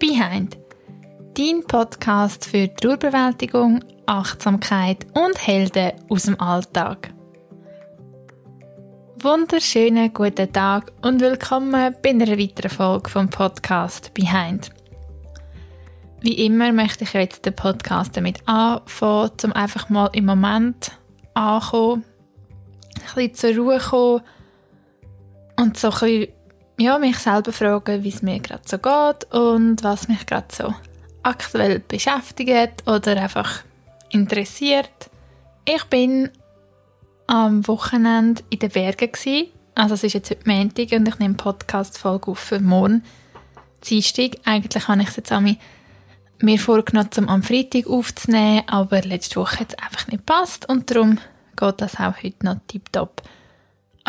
Behind, dein Podcast für Trauerbewältigung, Achtsamkeit und Helden aus dem Alltag. Wunderschönen guten Tag und willkommen bei einer weiteren Folge vom Podcast Behind. Wie immer möchte ich jetzt den Podcast damit anfangen, um einfach mal im Moment anzukommen, ein bisschen zur Ruhe kommen und so ein bisschen ja, mich selber fragen, wie es mir gerade so geht und was mich gerade so aktuell beschäftigt oder einfach interessiert. Ich bin am Wochenende in den Bergen gewesen. Also es ist jetzt heute Montag und ich nehme Podcast-Folge auf für morgen Dienstag. Eigentlich habe ich es jetzt an mir vorgenommen, um am Freitag aufzunehmen, aber letzte Woche hat es einfach nicht passt und darum geht das auch heute noch tiptop.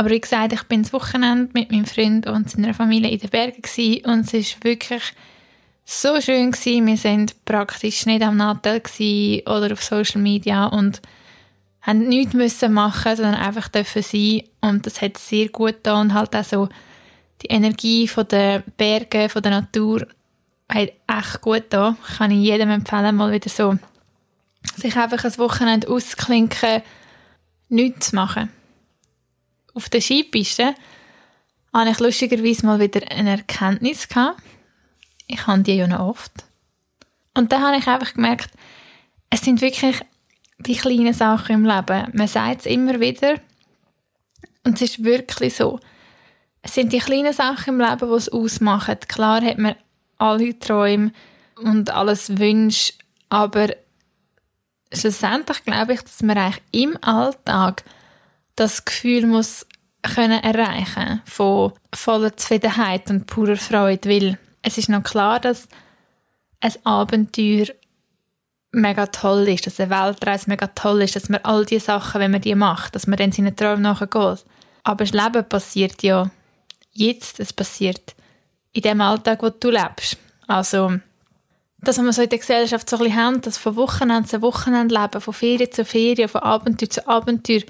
Aber wie gesagt, ich bin das Wochenende mit meinem Freund und seiner Familie in den Bergen gewesen und es ist wirklich so schön gewesen. Wir sind praktisch nicht am Nattel oder auf Social Media und haben nichts müssen machen, sondern einfach dürfen sein und das hat sehr gut getan und halt auch so die Energie von den Bergen, von der Natur hat echt gut getan. Kann ich jedem empfehlen, mal wieder so sich einfach ein Wochenende ausklinken, nichts zu machen auf der Skipiste hatte ich lustigerweise mal wieder eine Erkenntnis gehabt. Ich habe die ja noch oft. Und da habe ich einfach gemerkt, es sind wirklich die kleinen Sachen im Leben. Man sagt es immer wieder. Und es ist wirklich so. Es sind die kleinen Sachen im Leben, die es ausmachen. Klar hat man alle Träume und alles Wünsche, aber schlussendlich glaube ich, dass man eigentlich im Alltag das Gefühl muss können erreichen von voller Zufriedenheit und purer Freude, weil es ist noch klar, dass ein Abenteuer mega toll ist, dass eine Weltreise mega toll ist, dass man all diese Sachen, wenn man die macht, dass man dann seinen Traum nachgeht. Aber das Leben passiert ja jetzt, es passiert in dem Alltag, wo du lebst. Also, dass wir so in der Gesellschaft so ein bisschen haben, dass von Wochenende zu Wochenende leben, von Ferien zu Ferien, von Abenteuer zu Abenteuer,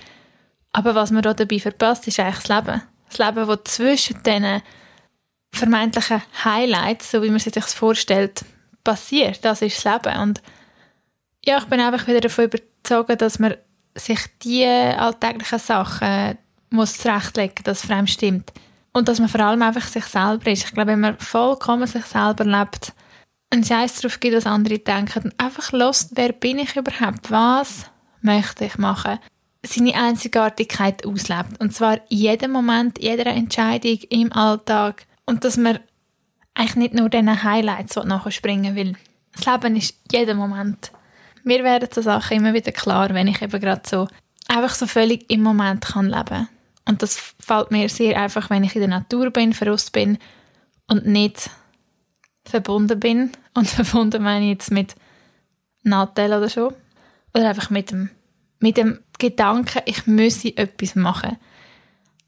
aber was man da dabei verpasst, ist eigentlich das Leben. Das Leben, das zwischen diesen vermeintlichen Highlights, so wie man sich das vorstellt, passiert. Das ist das Leben. Und ja, ich bin einfach wieder davon überzeugt, dass man sich die alltäglichen Sachen muss zurechtlegen, dass es für einen stimmt. Und dass man vor allem einfach sich selber ist. Ich glaube, wenn man vollkommen sich selber lebt, einen Scheiß darauf gibt, was andere denken, und einfach lost, wer bin ich überhaupt? Was möchte ich machen? Seine Einzigartigkeit auslebt. Und zwar in jedem Moment, jeder Entscheidung im Alltag. Und dass man eigentlich nicht nur diesen Highlights nachher springen will. Das Leben ist jeden Moment. Mir werden so Sachen immer wieder klar, wenn ich eben gerade so einfach so völlig im Moment kann leben. Und das fällt mir sehr einfach, wenn ich in der Natur bin, verrust bin und nicht verbunden bin. Und verbunden meine ich jetzt mit Nattel oder so. Oder einfach mit dem mit dem Gedanken, ich müsse etwas machen.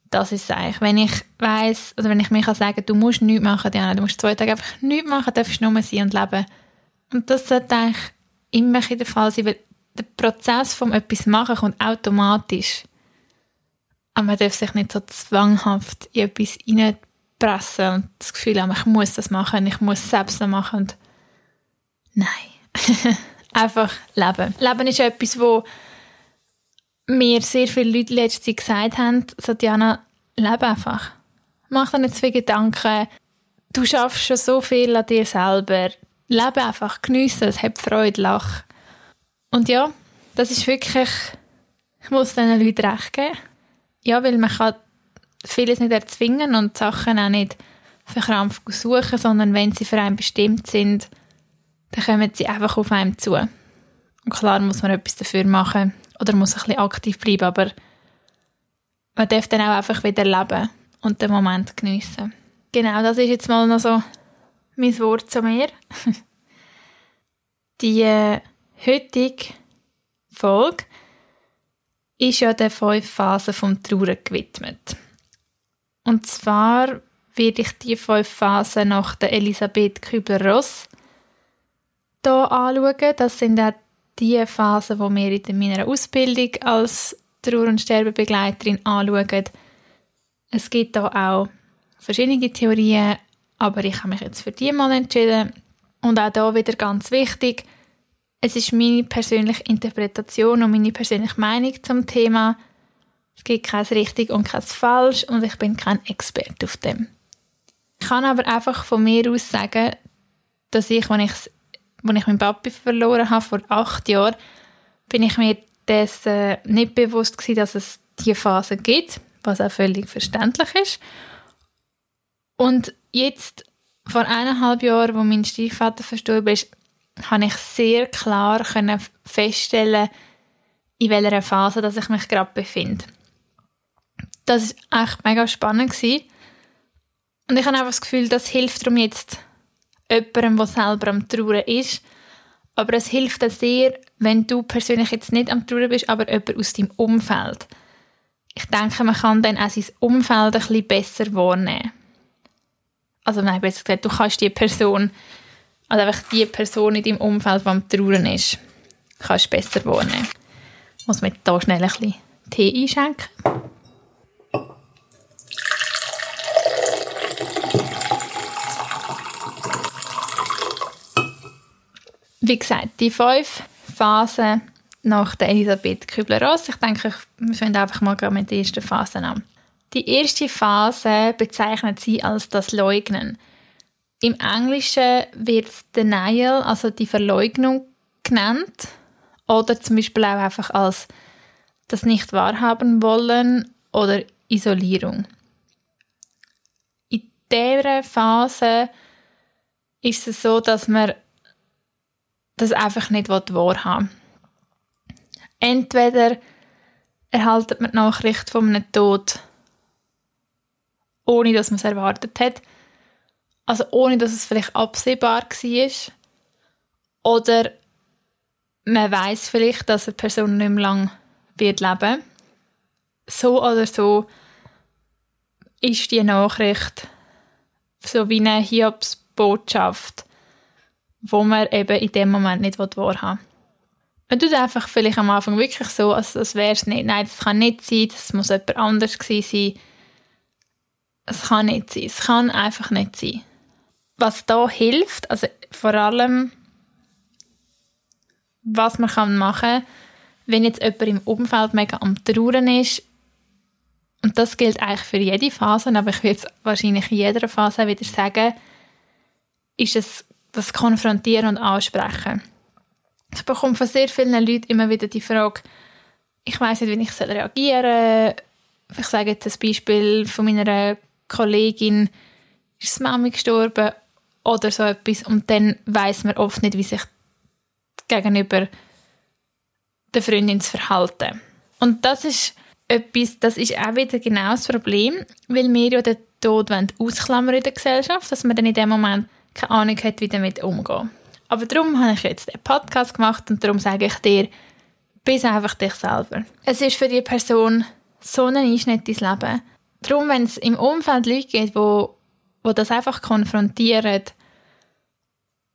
Das ist es eigentlich. Wenn ich weiss, oder wenn ich mir kann sagen, du musst nichts machen, Diana, du musst zwei Tage einfach nichts machen, darfst nur sein und leben. Und das sollte eigentlich immer der Fall sein, weil der Prozess vom etwas machen kommt automatisch. Aber man darf sich nicht so zwanghaft in etwas reinpressen und das Gefühl haben, ich muss das machen, ich muss es selbst noch machen. Und Nein. Einfach leben. Leben ist etwas, wo mir sehr viele Leute letzte gesagt haben, so Diana, lebe einfach. Mach dir nicht zu viele Gedanken. Du schaffst schon so viel an dir selber. Lebe einfach, geniesse es, hab Freude, lach. Und ja, das ist wirklich, ich muss diesen Leuten recht geben. Ja, weil man kann vieles nicht erzwingen und Sachen auch nicht verkrampft suchen, sondern wenn sie für einen bestimmt sind, dann kommen sie einfach auf einem zu. Und klar muss man etwas dafür machen, oder muss ein bisschen aktiv bleiben, aber man darf dann auch einfach wieder leben und den Moment geniessen. Genau, das ist jetzt mal noch so mein Wort zu mir. Die äh, heutige Folge ist ja der fünf Phasen vom Trauer gewidmet. Und zwar werde ich die fünf Phasen nach der Elisabeth Kübler-Ross hier anschauen. Das sind auch die Phase, die wir in meiner Ausbildung als Trauer- und Sterbebegleiterin anschauen. Es gibt da auch verschiedene Theorien, aber ich habe mich jetzt für die mal entschieden. Und auch da wieder ganz wichtig, es ist meine persönliche Interpretation und meine persönliche Meinung zum Thema. Es gibt kein richtig und kein falsch und ich bin kein Experte auf dem. Ich kann aber einfach von mir aus sagen, dass ich, als ich, als ich meinen Papi verloren habe, vor acht Jahren, bin ich mir dessen äh, nicht bewusst gewesen, dass es diese Phase gibt, was auch völlig verständlich ist. Und jetzt, vor eineinhalb Jahren, wo mein Stiefvater verstorben ist, habe ich sehr klar können feststellen, in welcher Phase dass ich mich gerade befinde. Das war echt mega spannend. Gewesen. Und ich habe einfach das Gefühl, das hilft darum jetzt jemandem, der selber am Trauern ist. Aber es hilft auch sehr, wenn du persönlich jetzt nicht am Trauern bist, aber jemand aus deinem Umfeld. Ich denke, man kann dann auch sein Umfeld ein bisschen besser wahrnehmen. Also nein, besser gesagt, du kannst die Person, also einfach die Person in deinem Umfeld, die am Trauern ist, kannst besser wahrnehmen. Ich muss mir hier schnell ein bisschen Tee einschenken. Wie gesagt, die fünf Phasen nach der Elisabeth Kübler-Ross. Ich denke, wir fangen einfach mal mit der ersten Phase an. Die erste Phase bezeichnet sie als das Leugnen. Im Englischen wird Denial, also die Verleugnung, genannt. Oder zum Beispiel auch einfach als das nicht wahrhaben wollen oder Isolierung. In dieser Phase ist es so, dass man das einfach nicht wahrhaben. Entweder erhaltet man die Nachricht von einem Tod, ohne dass man es erwartet hat, also ohne dass es vielleicht absehbar war, oder man weiß vielleicht, dass eine Person nicht mehr lange wird leben. So oder so ist die Nachricht so wie eine Hiobsbotschaft wo man eben in dem Moment nicht wahrhaben will. Man tut einfach vielleicht am Anfang wirklich so, als, als wäre es nicht. Nein, das kann nicht sein, das muss jemand anders gewesen sein. Es kann nicht sein. Es kann einfach nicht sein. Was da hilft, also vor allem, was man machen kann, wenn jetzt jemand im Umfeld mega am Trauern ist, und das gilt eigentlich für jede Phase, aber ich würde es wahrscheinlich in jeder Phase wieder sagen, ist es das konfrontieren und ansprechen. Ich bekomme von sehr vielen Leuten immer wieder die Frage, ich weiß nicht, wie ich reagieren soll. Ich sage jetzt ein Beispiel von meiner Kollegin, ist die Mami gestorben oder so etwas und dann weiß man oft nicht, wie sich gegenüber der Freundin zu verhalten. Und das ist etwas, das ist auch wieder genau das Problem, weil wir ja den Tod ausklammern in der Gesellschaft, dass man dann in dem Moment keine Ahnung hat, wie damit umgehen. Aber darum habe ich jetzt den Podcast gemacht und darum sage ich dir, bist einfach dich selber. Es ist für die Person so ein Einschnitt ins Leben. Darum, wenn es im Umfeld Leute gibt, wo, wo das einfach konfrontieren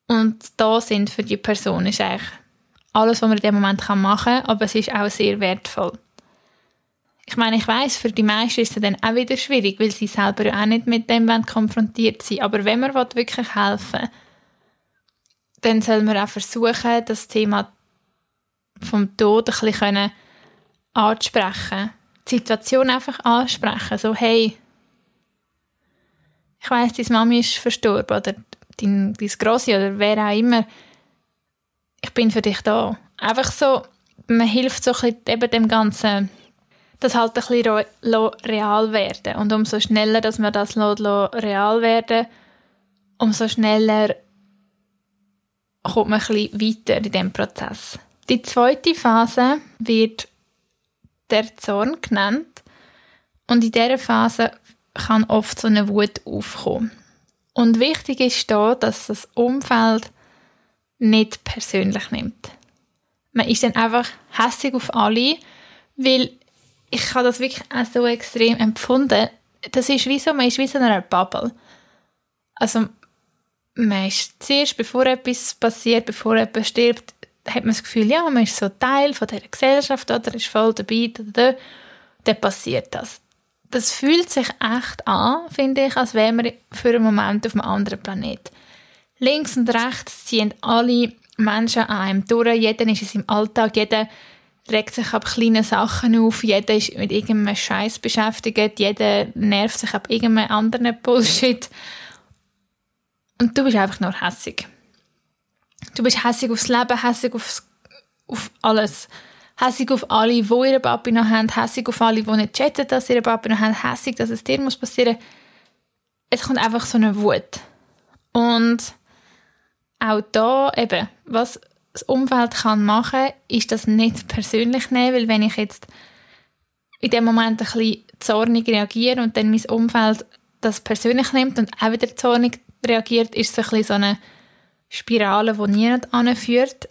und da sind für die Person, ist eigentlich alles, was man in dem Moment machen kann, aber es ist auch sehr wertvoll. Ich meine, ich weiß, für die meisten ist es dann auch wieder schwierig, weil sie selber ja auch nicht mit dem konfrontiert sind. Aber wenn man wirklich helfen will, dann soll man auch versuchen, das Thema vom Tod ein bisschen anzusprechen. Die Situation einfach ansprechen. So, hey, ich weiss, deine Mami ist verstorben oder dein, dein Grossi oder wer auch immer. Ich bin für dich da. Einfach so, man hilft so ein bisschen eben dem ganzen das halt ein bisschen real werden. Und umso schneller, dass man das real werden umso schneller kommt man ein bisschen weiter in diesem Prozess. Die zweite Phase wird der Zorn genannt. Und in dieser Phase kann oft so eine Wut aufkommen. Und wichtig ist da, dass das Umfeld nicht persönlich nimmt. Man ist dann einfach hässig auf alle, weil ich habe das wirklich auch so extrem empfunden. Das ist wie so, man ist wie so in einer Bubble. Also, man ist zuerst, bevor etwas passiert, bevor jemand stirbt, hat man das Gefühl, ja, man ist so Teil von dieser Gesellschaft oder ist voll dabei, da, da, dann passiert das. Das fühlt sich echt an, finde ich, als wäre man für einen Moment auf einem anderen Planet. Links und rechts ziehen alle Menschen an einem durch. Jeder ist in seinem Alltag, jeder regt sich ab kleinen Sachen auf, jeder ist mit irgendeinem Scheiß beschäftigt, jeder nervt sich ab irgendeinem anderen Bullshit. Und du bist einfach nur hässig. Du bist hässig aufs Leben, hässig aufs, auf alles. Hässig auf alle, die ihre Papi noch haben, hässig auf alle, die nicht chatten, dass sie ihre Papi noch haben, hässig, dass es dir muss passieren. Es kommt einfach so eine Wut. Und auch da eben, was das Umfeld kann machen, ist das nicht persönlich nehmen, weil wenn ich jetzt in dem Moment ein bisschen zornig reagiere und dann mein Umfeld das persönlich nimmt und auch wieder zornig reagiert, ist es ein bisschen so eine Spirale, die niemand anführt.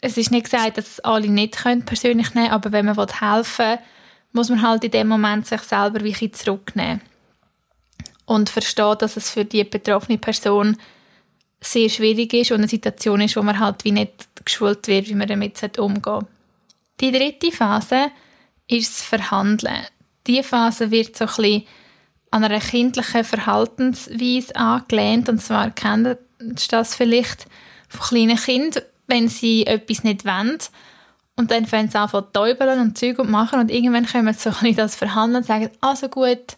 Es ist nicht gesagt, dass es alle nicht können, persönlich nehmen aber wenn man helfen will, muss man halt in dem Moment sich selber wie zurücknehmen und verstehen, dass es für die betroffene Person sehr schwierig ist und eine Situation ist, wo man halt wie nicht geschult wird, wie man damit umgehen. Die dritte Phase ist das Verhandeln. Diese Phase wird so ein bisschen an einer kindlichen Verhaltensweise angelehnt. Und zwar kennt ihr das vielleicht von kleinen Kindern, wenn sie etwas nicht wollen. Und dann fangen sie an zu täubeln und Zeug und machen. Und irgendwann kommen sie so ein bisschen das Verhandeln und sagen, also gut,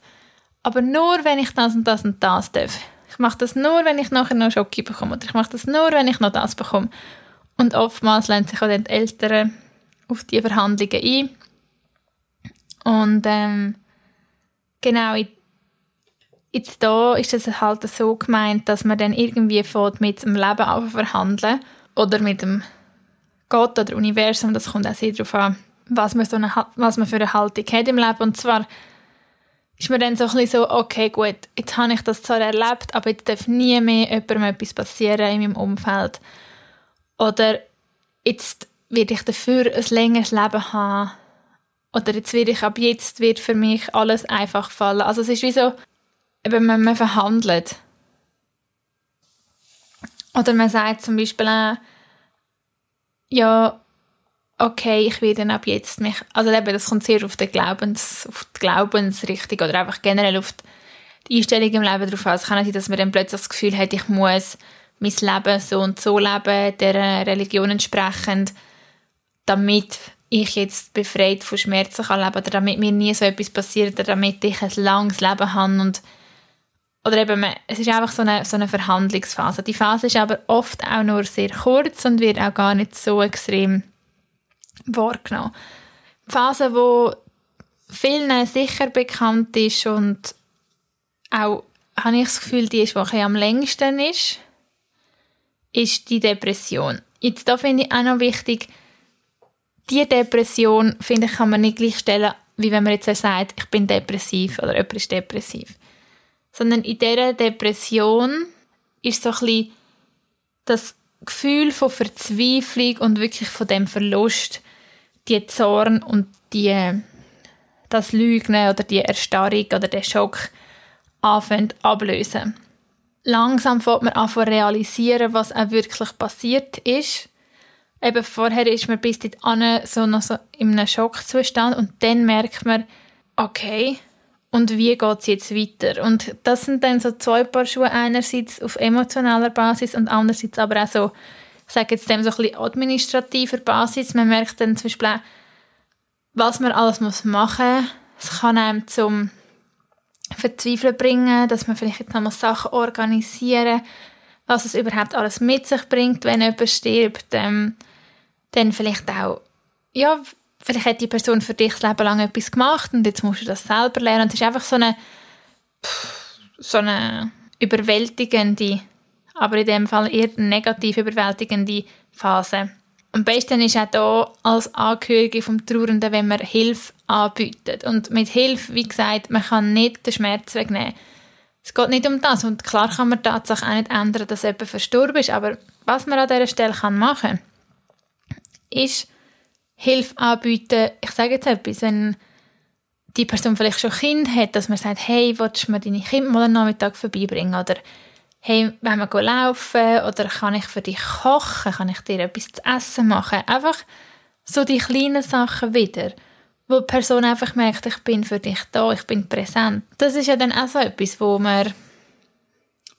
aber nur, wenn ich das und das und das darf. Ich mache das nur, wenn ich nachher noch Schoki bekomme. Oder ich mache das nur, wenn ich noch das bekomme. Und oftmals lernen sich auch die Eltern auf diese Verhandlungen ein. Und ähm, genau, jetzt da ist es halt so gemeint, dass man dann irgendwie fährt mit dem Leben auf verhandeln oder mit dem Gott oder Universum, das kommt auch sehr darauf an, was man, so eine, was man für eine Haltung hat im Leben. Und zwar ist mir dann so ein bisschen so, okay, gut, jetzt habe ich das zwar erlebt, aber jetzt darf nie mehr jemandem etwas passieren in meinem Umfeld. Oder jetzt werde ich dafür ein längeres Leben haben. Oder jetzt werde ich, ab jetzt wird für mich alles einfach fallen. Also es ist wie so, eben, wenn man verhandelt. Oder man sagt zum Beispiel auch, ja, okay, ich werde ab jetzt mich, also eben, das kommt sehr auf, den Glaubens, auf die Glaubensrichtung oder einfach generell auf die Einstellung im Leben drauf an. Es kann sein, dass man dann plötzlich das Gefühl hat, ich muss mein Leben so und so leben, der Religion entsprechend, damit ich jetzt befreit von Schmerzen kann leben oder damit mir nie so etwas passiert oder damit ich ein langes Leben habe und oder eben, es ist einfach so eine, so eine Verhandlungsphase. Die Phase ist aber oft auch nur sehr kurz und wird auch gar nicht so extrem wahrgenommen. Die Phase, wo vielen sicher bekannt ist und auch, habe ich das Gefühl, die ist, die am längsten ist, ist die Depression. Jetzt da finde ich auch noch wichtig, die Depression, finde ich, kann man nicht gleichstellen, wie wenn man jetzt sagt, ich bin depressiv oder jemand ist depressiv. Sondern in dieser Depression ist so ein bisschen das Gefühl von Verzweiflung und wirklich von dem Verlust, die Zorn und die, das Lügen oder die Erstarrung oder der Schock anfangen ablösen. Langsam fängt man an zu realisieren, was auch wirklich passiert ist. Eben vorher ist man bis dahin so noch so in einem Schockzustand und dann merkt man, okay, und wie geht es jetzt weiter? Und das sind dann so zwei Paar Schuhe, einerseits auf emotionaler Basis und andererseits aber auch so, ich sage jetzt dem so ein bisschen administrativer Basis. Man merkt dann zum Beispiel auch, was man alles muss machen muss. Es kann einem zum Verzweifeln bringen, dass man vielleicht jetzt nochmal Sachen organisieren was es überhaupt alles mit sich bringt, wenn jemand stirbt. Ähm, dann vielleicht auch, ja, vielleicht hat die Person für dich das Leben lang etwas gemacht und jetzt musst du das selber lernen. Und es ist einfach so eine, so eine überwältigende, aber in dem Fall eher negativ überwältigende Phase. Am besten ist auch hier als Angehörige vom Trauernden, wenn man Hilfe anbietet. Und mit Hilfe, wie gesagt, man kann nicht den Schmerz wegnehmen. Es geht nicht um das. Und klar kann man tatsächlich auch nicht ändern, dass jemand verstorben ist. Aber was man an dieser Stelle machen kann, ist, Hilfe anbieten. Ich sage jetzt etwas, wenn die Person vielleicht schon Kind hat, dass man sagt, hey, willst du mir deine Kinder mal einen Nachmittag vorbeibringen? Oder hey, wenn wir laufen? Oder kann ich für dich kochen? Kann ich dir etwas zu essen machen? Einfach so die kleinen Sachen wieder, wo die Person einfach merkt, ich bin für dich da, ich bin präsent. Das ist ja dann auch so etwas, wo man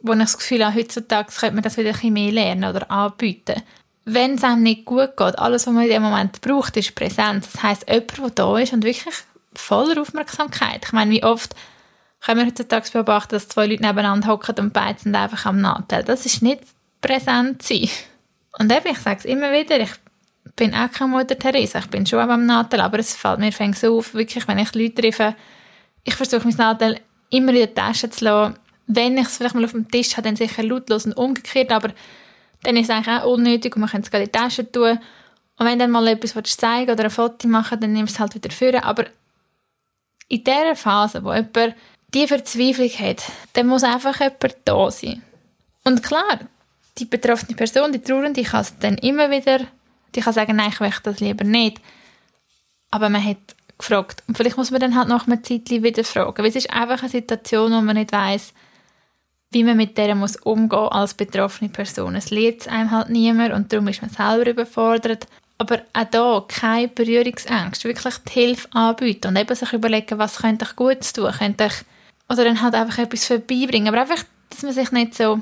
wo ich das Gefühl habe, heutzutage könnte man das wieder ein bisschen mehr lernen oder anbieten. Wenn es einem nicht gut geht, alles, was man in dem Moment braucht, ist Präsenz. Das heisst, jemand, der da ist und wirklich voller Aufmerksamkeit. Ich meine, wie oft können wir heutzutage beobachten, dass zwei Leute nebeneinander hocken und beide sind einfach am Nachteil. Das ist nicht präsent sein. Und eben, ich sage es immer wieder, ich bin auch keine Mutter Teresa, ich bin schon am Nachteil, aber es fällt mir fängt auf, wirklich, wenn ich Leute treffe, ich versuche mein Nachteil immer in der Tasche zu lassen. Wenn ich es vielleicht mal auf dem Tisch habe, dann sicher lautlos und umgekehrt, aber dann ist es eigentlich auch unnötig und man kann es gerade in die Tasche tun. Und wenn dann mal etwas zeigen oder ein Foto machen, dann nimmst du es halt wieder vor. Aber in dieser Phase, wo jemand die Verzweiflung hat, dann muss einfach jemand da sein. Und klar, die betroffene Person, die Trauernde, die kann es dann immer wieder, die kann sagen, nein, ich möchte das lieber nicht. Aber man hat gefragt. Und vielleicht muss man dann halt nach einer Zeit wieder fragen. Weil es ist einfach eine Situation, wo man nicht weiß, wie man mit der muss umgehen als betroffene Person. Es lernt einem halt niemand und darum ist man selber überfordert. Aber auch da keine Berührungsängste, wirklich die Hilfe anbieten und eben sich überlegen, was könnte ich Gutes tun, könnte ich, oder dann halt einfach etwas vorbeibringen, aber einfach, dass man sich nicht so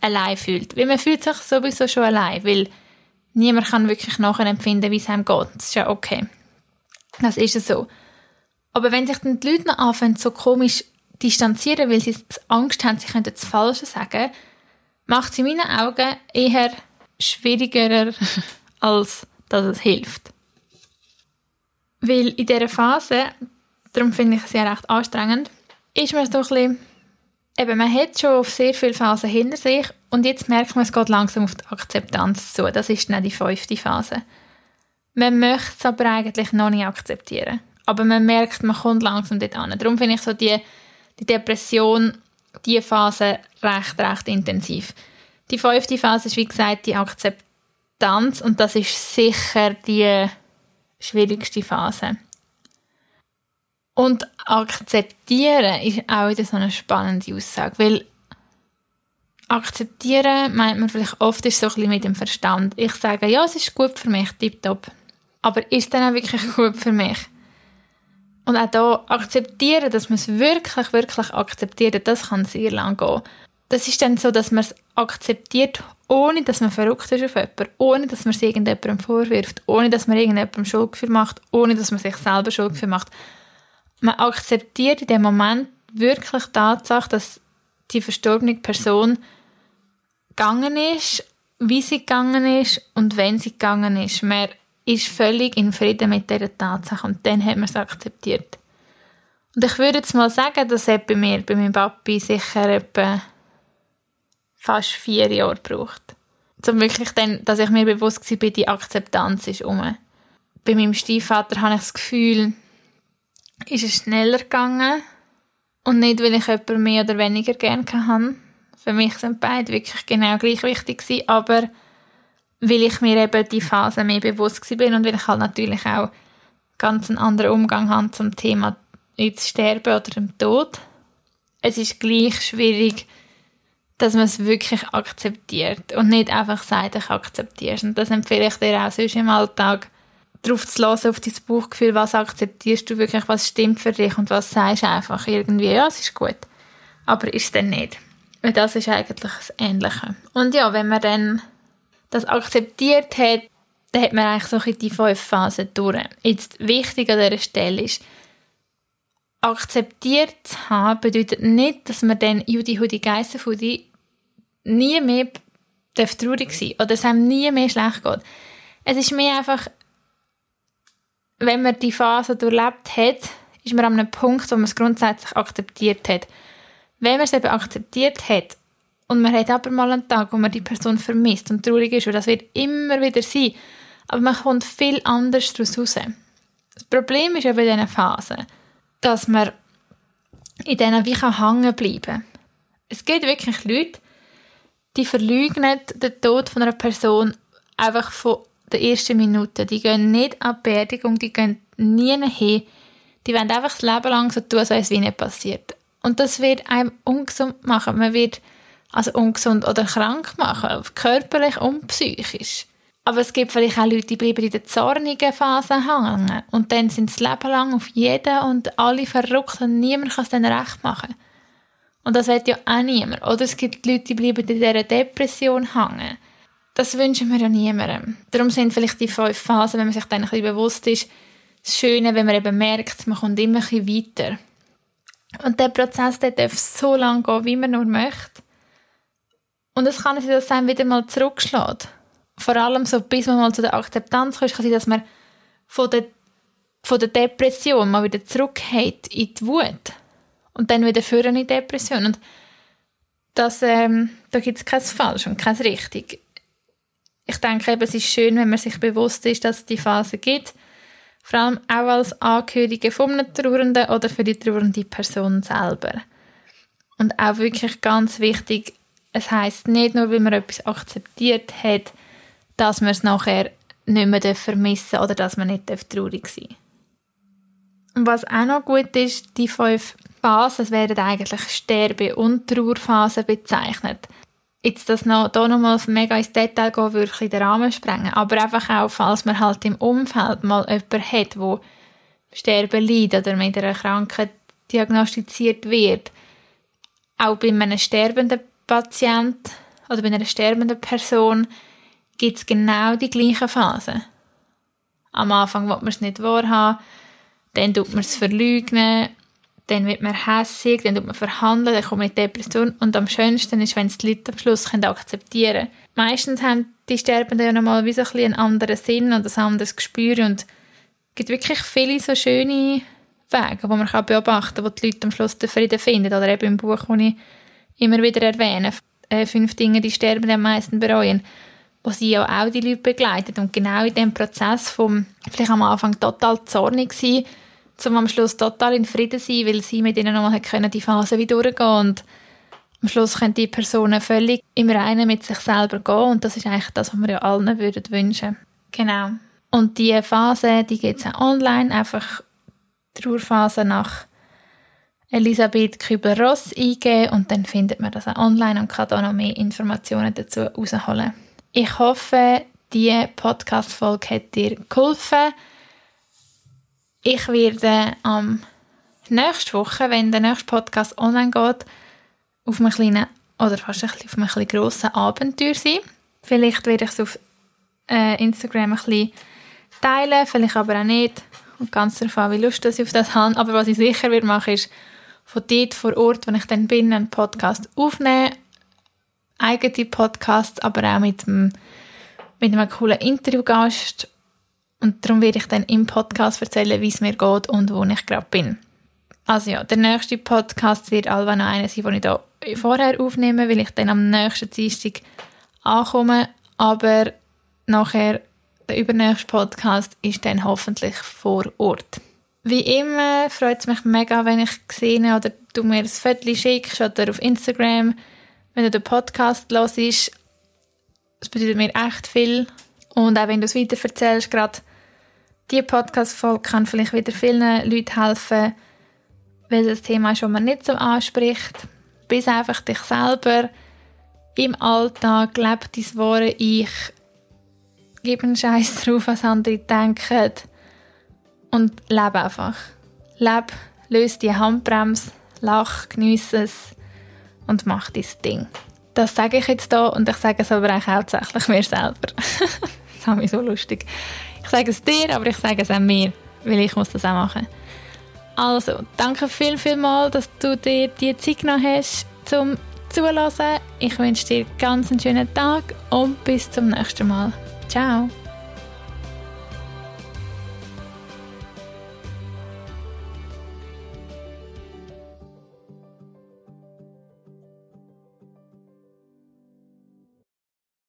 allein fühlt. Weil man fühlt sich sowieso schon allein, weil niemand kann wirklich nachempfinden, wie es einem geht. Das ist ja okay. Das ist so. Aber wenn sich dann die Leute noch anfangen, so komisch distanzieren, weil sie Angst haben, sie könnten das Falsche sagen, macht es in meinen Augen eher schwieriger, als dass es hilft. Weil in dieser Phase, darum finde ich es ja recht anstrengend, ist man so ein bisschen, eben, man hat schon sehr viele Phasen hinter sich und jetzt merkt man, es geht langsam auf die Akzeptanz zu. Das ist dann die fünfte Phase. Man möchte es aber eigentlich noch nicht akzeptieren. Aber man merkt, man kommt langsam dort an. Darum finde ich so die, die Depression, die Phase recht, recht intensiv. Die fünfte Phase ist, wie gesagt, die Akzeptanz und das ist sicher die schwierigste Phase. Und akzeptieren ist auch wieder so eine spannende Aussage, weil akzeptieren meint man vielleicht oft ist so ein bisschen mit dem Verstand. Ich sage, ja, es ist gut für mich, tipptopp. Aber ist dann auch wirklich gut für mich? Und auch da akzeptieren, dass man es wirklich, wirklich akzeptiert, das kann sehr lang gehen. Das ist dann so, dass man es akzeptiert, ohne dass man verrückt ist auf jemanden, ohne dass man es irgendjemandem vorwirft, ohne dass man irgendjemandem Schuldgefühl macht, ohne dass man sich selber Schuldgefühl macht. Man akzeptiert in dem Moment wirklich die Tatsache, dass die verstorbene Person gegangen ist, wie sie gegangen ist und wenn sie gegangen ist. Man ist völlig in Frieden mit dieser Tatsache und dann hat man es akzeptiert. Und ich würde jetzt mal sagen, das hat bei mir, bei meinem Papi sicher etwa fast vier Jahre gebraucht. Um wirklich dann, dass ich mir bewusst war, die Akzeptanz ist um. Bei meinem Stiefvater habe ich das Gefühl, ist es schneller gegangen und nicht, weil ich jemanden mehr oder weniger gerne hatte. Für mich sind beide wirklich genau gleich wichtig gewesen, aber weil ich mir eben die Phase mehr bewusst bin und weil ich halt natürlich auch ganz einen anderen Umgang habe zum Thema jetzt Sterben oder dem Tod. Es ist gleich schwierig, dass man es wirklich akzeptiert und nicht einfach sagt, ich akzeptiere es. Und das empfehle ich dir auch sonst im Alltag, darauf zu hören, auf dein Bauchgefühl, was akzeptierst du wirklich, was stimmt für dich und was sagst du einfach irgendwie, ja, es ist gut. Aber ist es dann nicht. Weil das ist eigentlich das Ähnliche. Und ja, wenn man dann das akzeptiert hat, dann hat man eigentlich so die fünf Phasen durch. Jetzt wichtig an dieser Stelle ist, akzeptiert zu haben, bedeutet nicht, dass man dann Judy Hudi Geissenfudi nie mehr traurig sein oder es einem nie mehr schlecht geht. Es ist mehr einfach, wenn man die Phase durchlebt hat, ist man an einem Punkt, wo man es grundsätzlich akzeptiert hat. Wenn man es eben akzeptiert hat und man hat aber mal einen Tag, wo man die Person vermisst und traurig ist, und das wird immer wieder sein, aber man kommt viel anders daraus raus. Das Problem ist eben in diesen Phasen, dass man in denen wie hängen bleiben kann. Es gibt wirklich Leute, die verleugnen den Tod von einer Person einfach von der ersten Minute. Die gehen nicht an die Beerdigung, die gehen nie hin. Die wollen einfach das Leben lang so tun, als wäre es wie nicht passiert. Und das wird einem ungesund machen. Man wird also ungesund oder krank machen, körperlich und psychisch. Aber es gibt vielleicht auch Leute, die bleiben in der zornigen Phase hängen und dann sind das Leben lang auf jeden und alle verrückt und niemand kann es dann recht machen. Und das wird ja auch niemand. Oder es gibt Leute, die bleiben in dieser Depression hängen. Das wünschen wir ja niemandem. Darum sind vielleicht die fünf Phasen, wenn man sich dann ein bisschen bewusst ist, das Schöne, wenn man eben merkt, man kommt immer ein bisschen weiter. Und der Prozess der darf so lange gehen, wie man nur möchte. Und es kann sein, dass dann wieder mal zurückschlägt. Vor allem so, bis man mal zu der Akzeptanz kommt, kann sein, dass man von der, von der Depression mal wieder zurückgeht in die Wut. Und dann wieder führen in die Depression. Und das, ähm, da gibt es kein Falsch und kein Richtig. Ich denke eben, es ist schön, wenn man sich bewusst ist, dass es die Phase gibt vor allem auch als Angehörige von Trauernden oder für die trauernde Person selber. Und auch wirklich ganz wichtig, es heißt nicht nur, weil man etwas akzeptiert hat, dass man es nachher nicht mehr vermissen oder dass man nicht traurig sein darf. Und was auch noch gut ist, die fünf Phasen werden eigentlich Sterbe- und Trauerphasen bezeichnet jetzt das noch, da nochmal mega ins Detail gehen, würde ich den Rahmen sprengen. Aber einfach auch, falls man halt im Umfeld mal jemanden hat, der Sterben leidet oder mit einer Krankheit diagnostiziert wird, auch bei einem sterbenden Patient oder bei einer sterbenden Person gibt es genau die gleichen Phasen. Am Anfang will man es nicht wahrhaben, dann tut man es verleugnen, dann wird man hässig, dann tut man verhandeln, dann kommt man in Depression und am schönsten ist, wenn es die Leute am Schluss können akzeptieren können. Meistens haben die Sterbenden ja nochmal wie so ein einen anderen Sinn und ein anderes Gespür und es gibt wirklich viele so schöne Wege, wo man kann beobachten kann, wo die Leute am Schluss den Frieden finden. Oder eben im Buch, das ich immer wieder erwähne, äh, «Fünf Dinge, die Sterbenden am meisten bereuen», wo sie ja auch die Leute begleitet und genau in dem Prozess vom vielleicht am Anfang total zornig sein um am Schluss total in Frieden zu sein, weil sie mit ihnen nochmal können die Phase wieder durchgehen und am Schluss können die Personen völlig im Reinen mit sich selber gehen und das ist eigentlich das, was wir ja allen würden wünschen. Genau. Und diese Phase, die gibt es auch online, einfach Trauerphase nach Elisabeth Kübler-Ross eingeben und dann findet man das auch online und kann da noch mehr Informationen dazu herausholen. Ich hoffe, diese Podcast-Folge hat dir geholfen. Ich werde am nächste Woche, wenn der nächste Podcast online geht, auf einem kleinen oder fast ein auf einem ein grossen Abenteuer sein. Vielleicht werde ich es auf äh, Instagram ein bisschen teilen, vielleicht aber auch nicht. Und ganz darauf an, wie Lust ich auf das habe. Aber was ich sicher wird machen, ist von dort vor Ort, wo ich dann bin, einen Podcast aufnehmen. Eigene Podcasts, aber auch mit einem, mit einem coolen Interviewgast und darum werde ich dann im Podcast erzählen, wie es mir geht und wo ich gerade bin. Also ja, der nächste Podcast wird allweil noch einer sein, den ich da vorher aufnehme, weil ich dann am nächsten Dienstag ankomme. Aber nachher, der übernächste Podcast ist dann hoffentlich vor Ort. Wie immer freut es mich mega, wenn ich sehe oder du mir ein Foto schickst oder auf Instagram, wenn du den Podcast hörst. Es bedeutet mir echt viel. Und auch wenn du es weiter erzählst, gerade diese Podcast-Folge kann vielleicht wieder vielen Leuten helfen, weil das Thema schon mal nicht so anspricht. Bis einfach dich selber im Alltag, lebe dein wahre Ich, gib einen Scheiß drauf, was andere denken und lebe einfach. Lebe, löse die Handbremse, lach, geniesse es und mach dein Ding. Das sage ich jetzt hier und ich sage es aber auch hauptsächlich mir selber. das ist mich so lustig. Ich sage es dir, aber ich sage es auch mir, weil ich muss das auch machen. Also, danke viel, viel mal, dass du dir die Zeit genommen hast zum Zulassen. Ich wünsche dir ganz einen schönen Tag und bis zum nächsten Mal. Ciao.